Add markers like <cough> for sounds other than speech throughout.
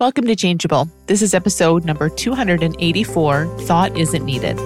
Welcome to Changeable. This is episode number 284 Thought Isn't Needed.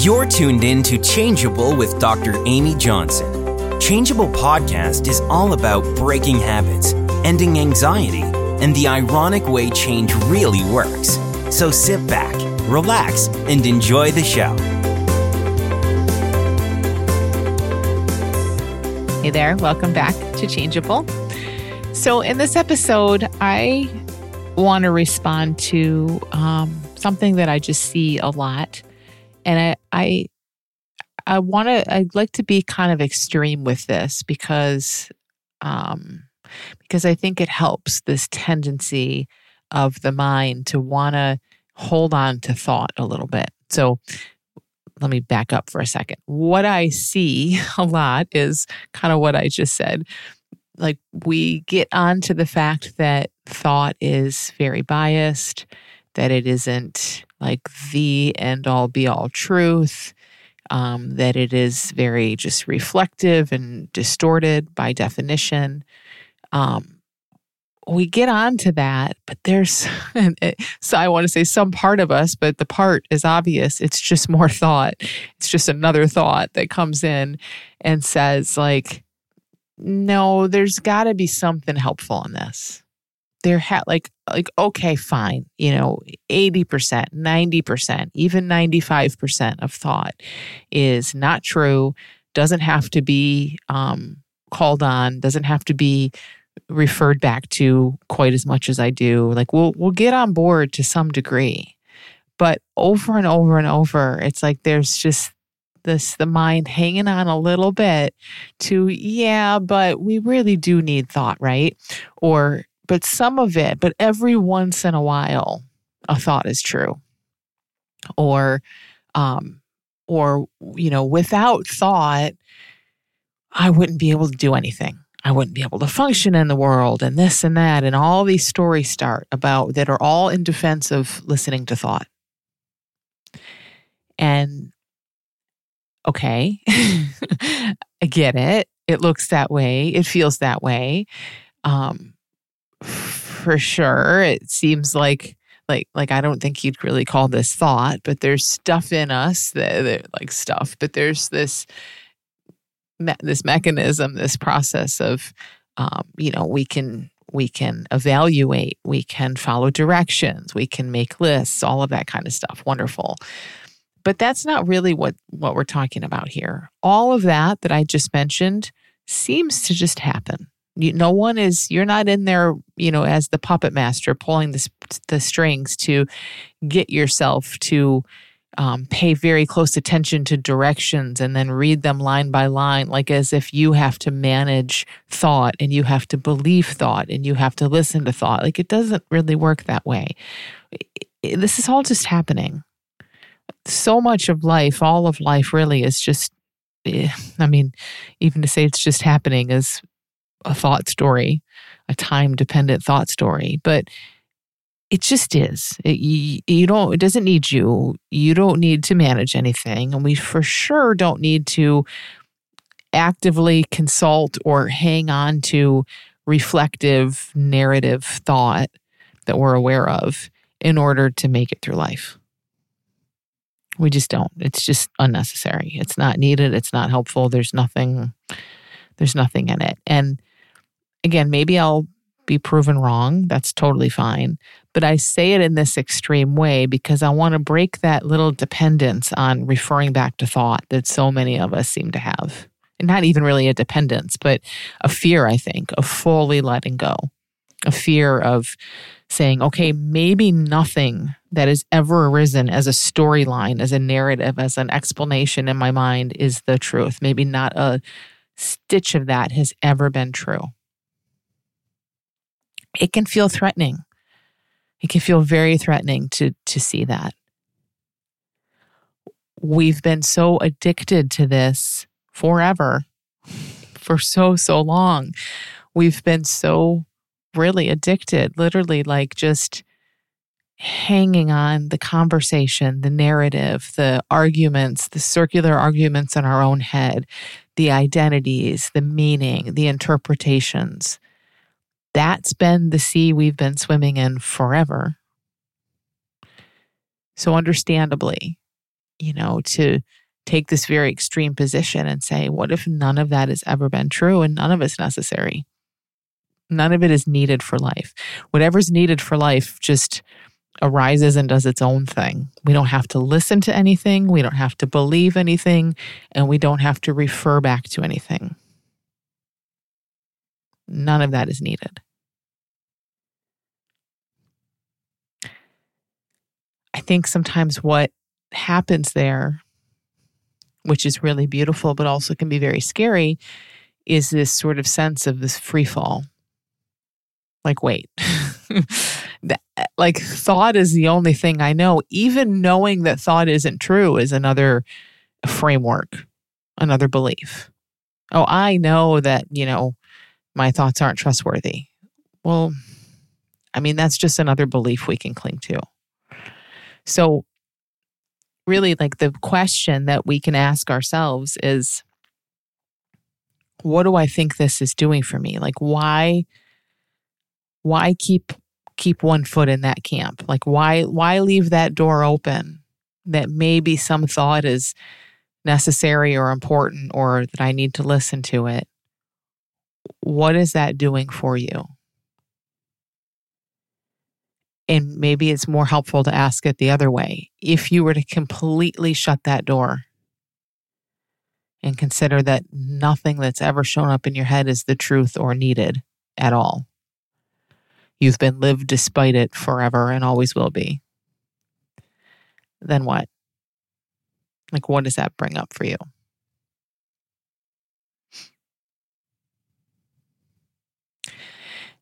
You're tuned in to Changeable with Dr. Amy Johnson. Changeable podcast is all about breaking habits, ending anxiety, and the ironic way change really works. So sit back, relax, and enjoy the show. Hey there, welcome back to Changeable. So, in this episode, I want to respond to um, something that I just see a lot, and I, I, I want to. I'd like to be kind of extreme with this because, um, because I think it helps this tendency of the mind to want to hold on to thought a little bit. So, let me back up for a second. What I see <laughs> a lot is kind of what I just said like we get onto the fact that thought is very biased, that it isn't like the end all be all truth, um, that it is very just reflective and distorted by definition. Um, we get onto that, but there's, <laughs> so I want to say some part of us, but the part is obvious. It's just more <laughs> thought. It's just another thought that comes in and says, like, no, there's got to be something helpful in this. There had like like okay, fine, you know, 80%, 90%, even 95% of thought is not true, doesn't have to be um, called on, doesn't have to be referred back to quite as much as I do. Like we'll we'll get on board to some degree. But over and over and over, it's like there's just this the mind hanging on a little bit to yeah but we really do need thought right? Or but some of it but every once in a while a thought is true. Or um or you know without thought i wouldn't be able to do anything. I wouldn't be able to function in the world and this and that and all these stories start about that are all in defense of listening to thought. And okay, <laughs> I get it. It looks that way. It feels that way. Um, for sure. It seems like like like I don't think you'd really call this thought, but there's stuff in us that, that like stuff, but there's this me- this mechanism, this process of um, you know, we can we can evaluate, we can follow directions, we can make lists, all of that kind of stuff. Wonderful. But that's not really what, what we're talking about here. All of that that I just mentioned seems to just happen. You, no one is, you're not in there, you know, as the puppet master pulling the, the strings to get yourself to um, pay very close attention to directions and then read them line by line, like as if you have to manage thought and you have to believe thought and you have to listen to thought. Like it doesn't really work that way. This is all just happening so much of life, all of life really is just, eh, I mean, even to say it's just happening is a thought story, a time dependent thought story. But it just is. It, you, you don't, it doesn't need you. You don't need to manage anything. And we for sure don't need to actively consult or hang on to reflective narrative thought that we're aware of in order to make it through life. We just don't. It's just unnecessary. It's not needed. It's not helpful. There's nothing there's nothing in it. And again, maybe I'll be proven wrong. That's totally fine. But I say it in this extreme way because I want to break that little dependence on referring back to thought that so many of us seem to have. And not even really a dependence, but a fear, I think, of fully letting go, a fear of saying, okay, maybe nothing that has ever arisen as a storyline, as a narrative, as an explanation in my mind is the truth. Maybe not a stitch of that has ever been true. It can feel threatening. It can feel very threatening to, to see that. We've been so addicted to this forever, <laughs> for so, so long. We've been so really addicted, literally, like just hanging on the conversation, the narrative, the arguments, the circular arguments in our own head, the identities, the meaning, the interpretations. that's been the sea we've been swimming in forever. So, understandably, you know, to take this very extreme position and say, what if none of that has ever been true and none of it's necessary? None of it is needed for life. Whatever's needed for life just arises and does its own thing. We don't have to listen to anything, we don't have to believe anything, and we don't have to refer back to anything. None of that is needed. I think sometimes what happens there, which is really beautiful, but also can be very scary, is this sort of sense of this free fall. Like, wait, <laughs> uh, like thought is the only thing I know. Even knowing that thought isn't true is another framework, another belief. Oh, I know that, you know, my thoughts aren't trustworthy. Well, I mean, that's just another belief we can cling to. So, really, like the question that we can ask ourselves is what do I think this is doing for me? Like, why? Why keep keep one foot in that camp? Like why why leave that door open that maybe some thought is necessary or important or that I need to listen to it? What is that doing for you? And maybe it's more helpful to ask it the other way. If you were to completely shut that door and consider that nothing that's ever shown up in your head is the truth or needed at all, you've been lived despite it forever and always will be, then what? Like, what does that bring up for you?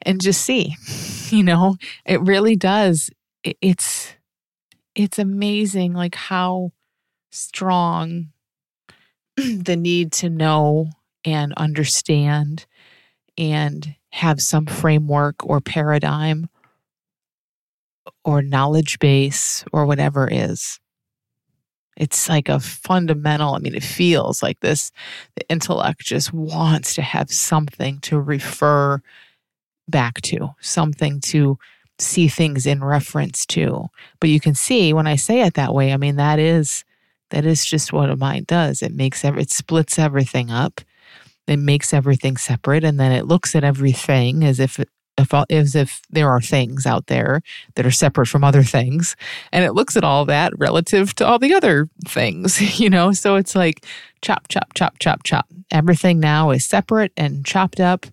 and just see <laughs> you know it really does it's it's amazing like how strong <clears throat> the need to know and understand and have some framework or paradigm or knowledge base or whatever is it's like a fundamental i mean it feels like this the intellect just wants to have something to refer back to, something to see things in reference to. But you can see when I say it that way, I mean that is that is just what a mind does. It makes every, it splits everything up. It makes everything separate and then it looks at everything as if if, as if there are things out there that are separate from other things and it looks at all that relative to all the other things <laughs> you know so it's like chop chop chop chop chop everything now is separate and chopped up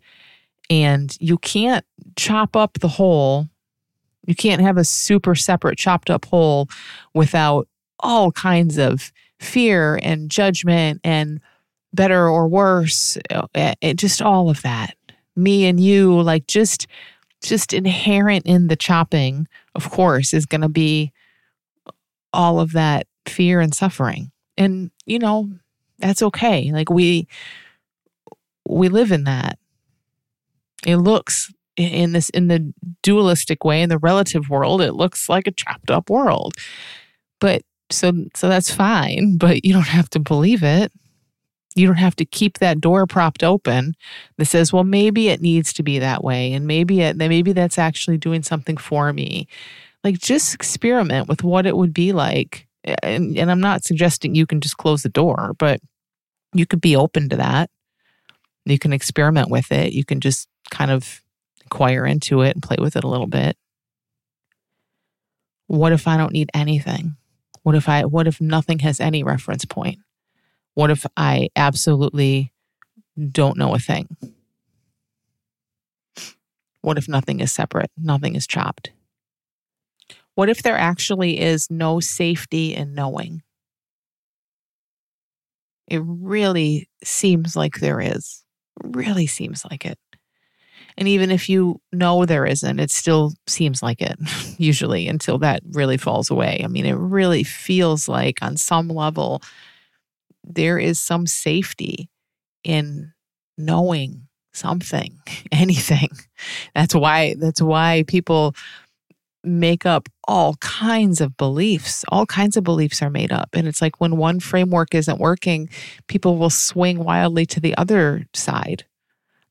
and you can't chop up the whole. You can't have a super separate chopped up whole without all kinds of fear and judgment and better or worse, uh, it, just all of that. Me and you, like just just inherent in the chopping, of course, is going to be all of that fear and suffering. And you know, that's okay. Like we we live in that it looks in this in the dualistic way in the relative world it looks like a chopped up world but so so that's fine but you don't have to believe it you don't have to keep that door propped open that says well maybe it needs to be that way and maybe it maybe that's actually doing something for me like just experiment with what it would be like and, and i'm not suggesting you can just close the door but you could be open to that you can experiment with it you can just kind of inquire into it and play with it a little bit. What if I don't need anything? What if I what if nothing has any reference point? What if I absolutely don't know a thing? What if nothing is separate? Nothing is chopped? What if there actually is no safety in knowing? It really seems like there is. really seems like it. And even if you know there isn't, it still seems like it, <laughs> usually, until that really falls away. I mean, it really feels like on some level, there is some safety in knowing something, <laughs> anything. That's why, that's why people make up all kinds of beliefs. All kinds of beliefs are made up. And it's like when one framework isn't working, people will swing wildly to the other side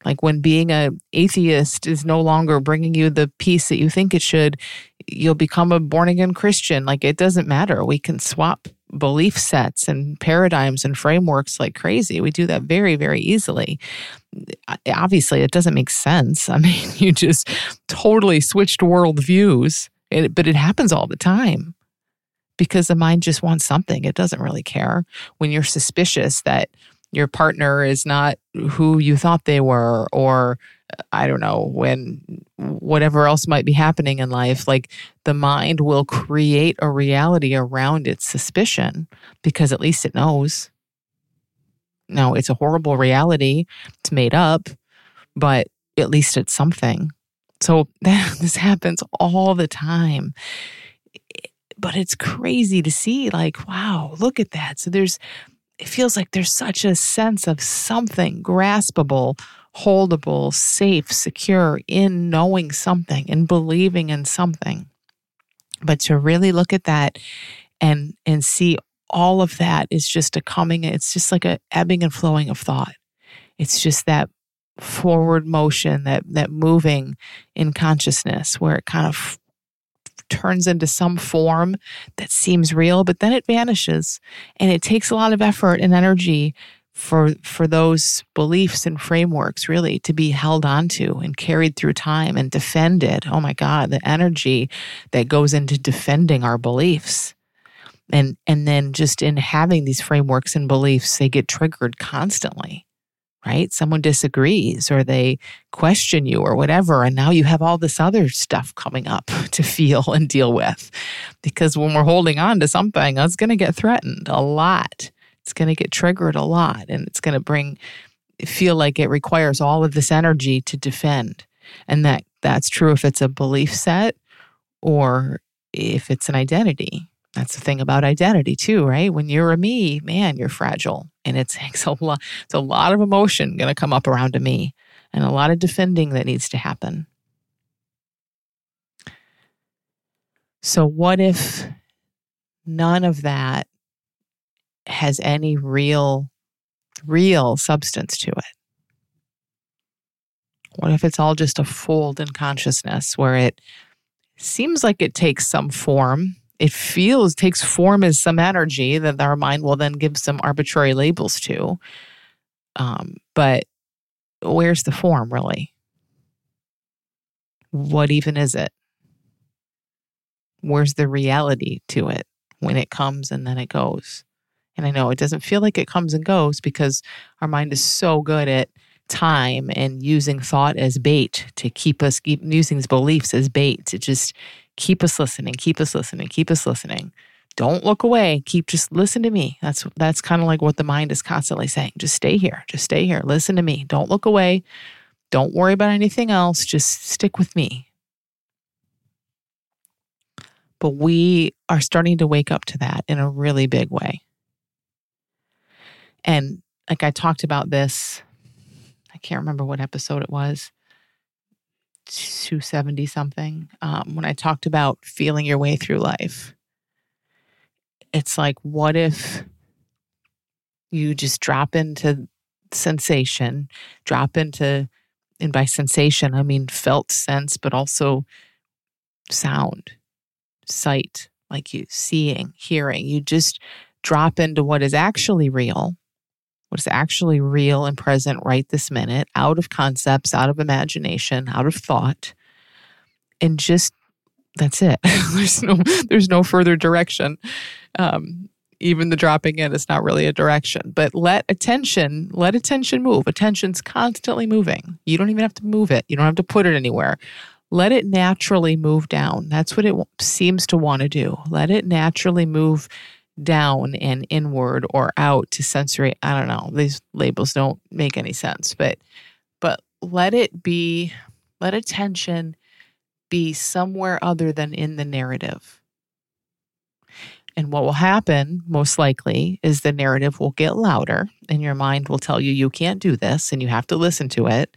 Like when being a atheist is no longer bringing you the peace that you think it should, you'll become a born again Christian. Like it doesn't matter. We can swap belief sets and paradigms and frameworks like crazy. We do that very, very easily. Obviously, it doesn't make sense. I <laughs> mean, you just totally switched worldviews, but it happens all the time because the mind just wants something. It doesn't really care. When you're suspicious that your partner is not who you thought they were, or I don't know, when whatever else might be happening in life, like the mind will create a reality around its suspicion because at least it knows. No, it's a horrible reality. It's made up, but at least it's something. So <laughs> this happens all the time. But it's crazy to see, like, wow, look at that. So there's, it feels like there's such a sense of something graspable holdable, safe, secure in knowing something and believing in something. But to really look at that and and see all of that is just a coming, it's just like a ebbing and flowing of thought. It's just that forward motion, that that moving in consciousness where it kind of turns into some form that seems real, but then it vanishes. And it takes a lot of effort and energy for for those beliefs and frameworks really to be held onto and carried through time and defended. Oh my god the energy that goes into defending our beliefs. And and then just in having these frameworks and beliefs they get triggered constantly right? Someone disagrees or they question you or whatever and now you have all this other stuff coming up <laughs> to feel and deal with. Because when we're holding on to something it's going to get threatened a lot. It's going to get triggered a lot and it's going to bring feel like it requires all of this energy to defend. And that that's true if it's a belief set or if it's an identity. That's the thing about identity too right? When you're a me man you're fragile and it takes a lot it's a lot of emotion going to come up around to me and a lot of defending that needs to happen so what if none of that has any real, real substance to it? What if it's all just a fold in consciousness where it seems like it takes some form? It feels, takes form as some energy that our mind will then give some arbitrary labels to. Um, but where's the form really? What even is it? Where's the reality to it when it comes and then it goes? And I know it doesn't feel like it comes and goes because our mind is so good at time and using thought as bait to keep us keep using these beliefs as bait to just keep us listening, keep us listening, keep us listening. Don't look away. Keep just listen to me. That's that's kind of like what the mind is constantly saying. Just stay here. Just stay here. Listen to me. Don't look away. Don't worry about anything else. Just stick with me. But we are starting to wake up to that in a really big way. And like I talked about this, I can't remember what episode it was, 270 something, um, when I talked about feeling your way through life. It's like, what if you just drop into sensation, drop into, and by sensation, I mean felt sense, but also sound, sight, like you seeing, hearing. You just drop into what is actually real what is actually real and present right this minute, out of concepts, out of imagination, out of thought, and just that's it. <laughs> there's no there's no further direction. Um, even the dropping in is not really a direction. But let attention let attention move. Attention's constantly moving. You don't even have to move it. You don't have to put it anywhere. Let it naturally move down. That's what it seems to want to do. Let it naturally move down and inward or out to sensory i don't know these labels don't make any sense but but let it be let attention be somewhere other than in the narrative. And what will happen most likely is the narrative will get louder and your mind will tell you you can't do this and you have to listen to it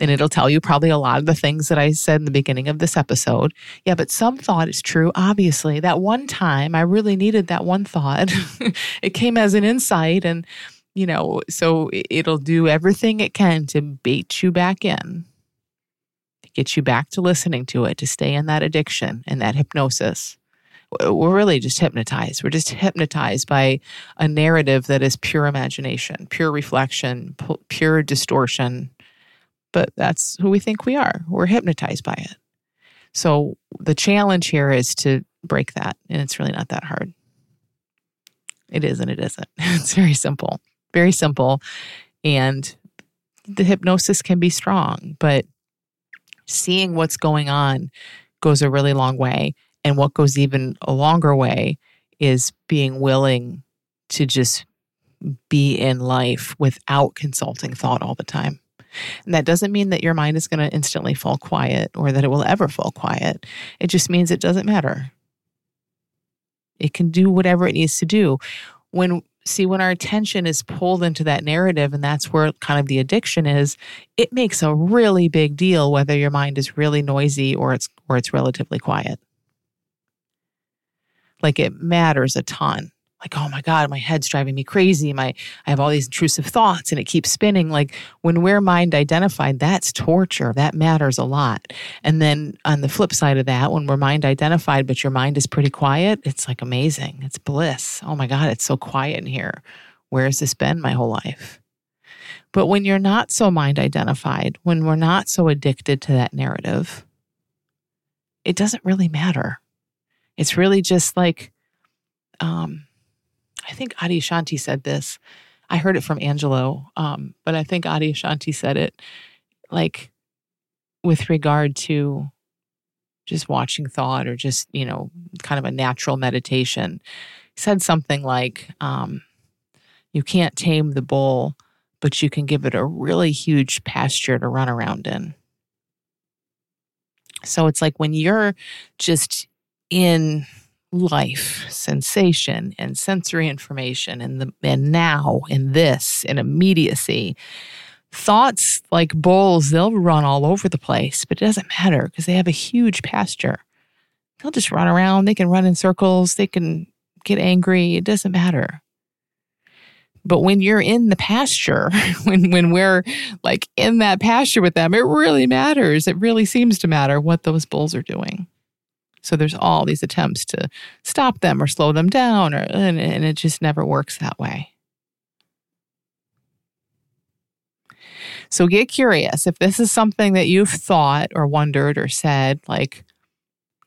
and it'll tell you probably a lot of the things that I said in the beginning of this episode. Yeah, but some thought is true. Obviously, that one time I really needed that one thought. <laughs> it came as an insight and you know, so it'll do everything it can to bait you back in, to get you back to listening to it, to stay in that addiction and that hypnosis. We're really just hypnotized. We're just hypnotized by a narrative that is pure imagination, pure reflection, pure distortion. But that's who we think we are. We're hypnotized by it. So the challenge here is to break that. And it's really not that hard. It is and it isn't. <laughs> It's very simple, very simple. And the hypnosis can be strong, but seeing what's going on goes a really long way. And what goes even a longer way is being willing to just be in life without consulting thought all the time. And that doesn't mean that your mind is going to instantly fall quiet or that it will ever fall quiet. It just means it doesn't matter. It can do whatever it needs to do. When see when our attention is pulled into that narrative and that's where kind of the addiction is, it makes a really big deal whether your mind is really noisy or it's or it's relatively quiet. Like it matters a ton like oh my god my head's driving me crazy. My i have all these intrusive thoughts and it keeps spinning. Like when we're mind identified that's torture. That matters a lot. And then on the flip side of that when we're mind identified but your mind is pretty quiet it's like amazing. It's bliss. Oh my god it's so quiet in here. Where has this been my whole life? But when you're not so mind identified when we're not so addicted to that narrative it doesn't really matter. It's really just like um I think Adyashanti said this. I heard it from Angelo, um, but I think Adyashanti said it like with regard to just watching thought or just, you know, kind of a natural meditation. He said something like, um, you can't tame the bull, but you can give it a really huge pasture to run around in. So it's like when you're just in life, sensation, and sensory information, and the and now, and this, and immediacy. Thoughts like bulls, they'll run all over the place, but it doesn't matter because they have a huge pasture. They'll just run around. They can run in circles. They can get angry. It doesn't matter. But when you're in the pasture, <laughs> when when we're like in that pasture with them, it really matters. It really seems to matter what those bulls are doing. So there's all these attempts to stop them or slow them down, or, and, and it just never works that way. So get curious if this is something that you've thought or wondered or said, like,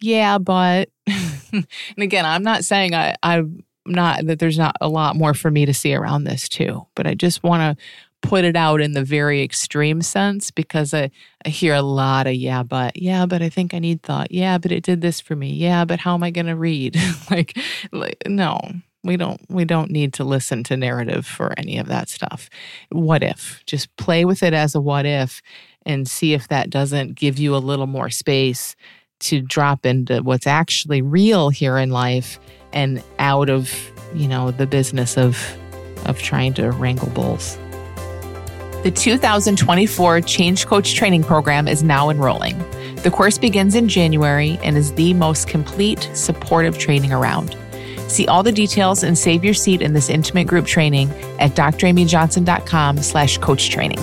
yeah, but, <laughs> and again, I'm not saying I, I'm not that there's not a lot more for me to see around this too, but I just want to put it out in the very extreme sense because I, I hear a lot of yeah, but yeah, but I think I need thought. Yeah, but it did this for me. Yeah, but how am I going to read? <laughs> like, like, no, we don't we don't need to listen to narrative for any of that stuff. What if? Just play with it as a what if and see if that doesn't give you a little more space to drop into what's actually real here in life and out of, you know, the business of of trying to wrangle bulls. The 2024 Change Coach Training Program is now enrolling. The course begins in January and is the most complete supportive training around. See all the details and save your seat in this intimate group training at dramyjohnson.com slash coach training.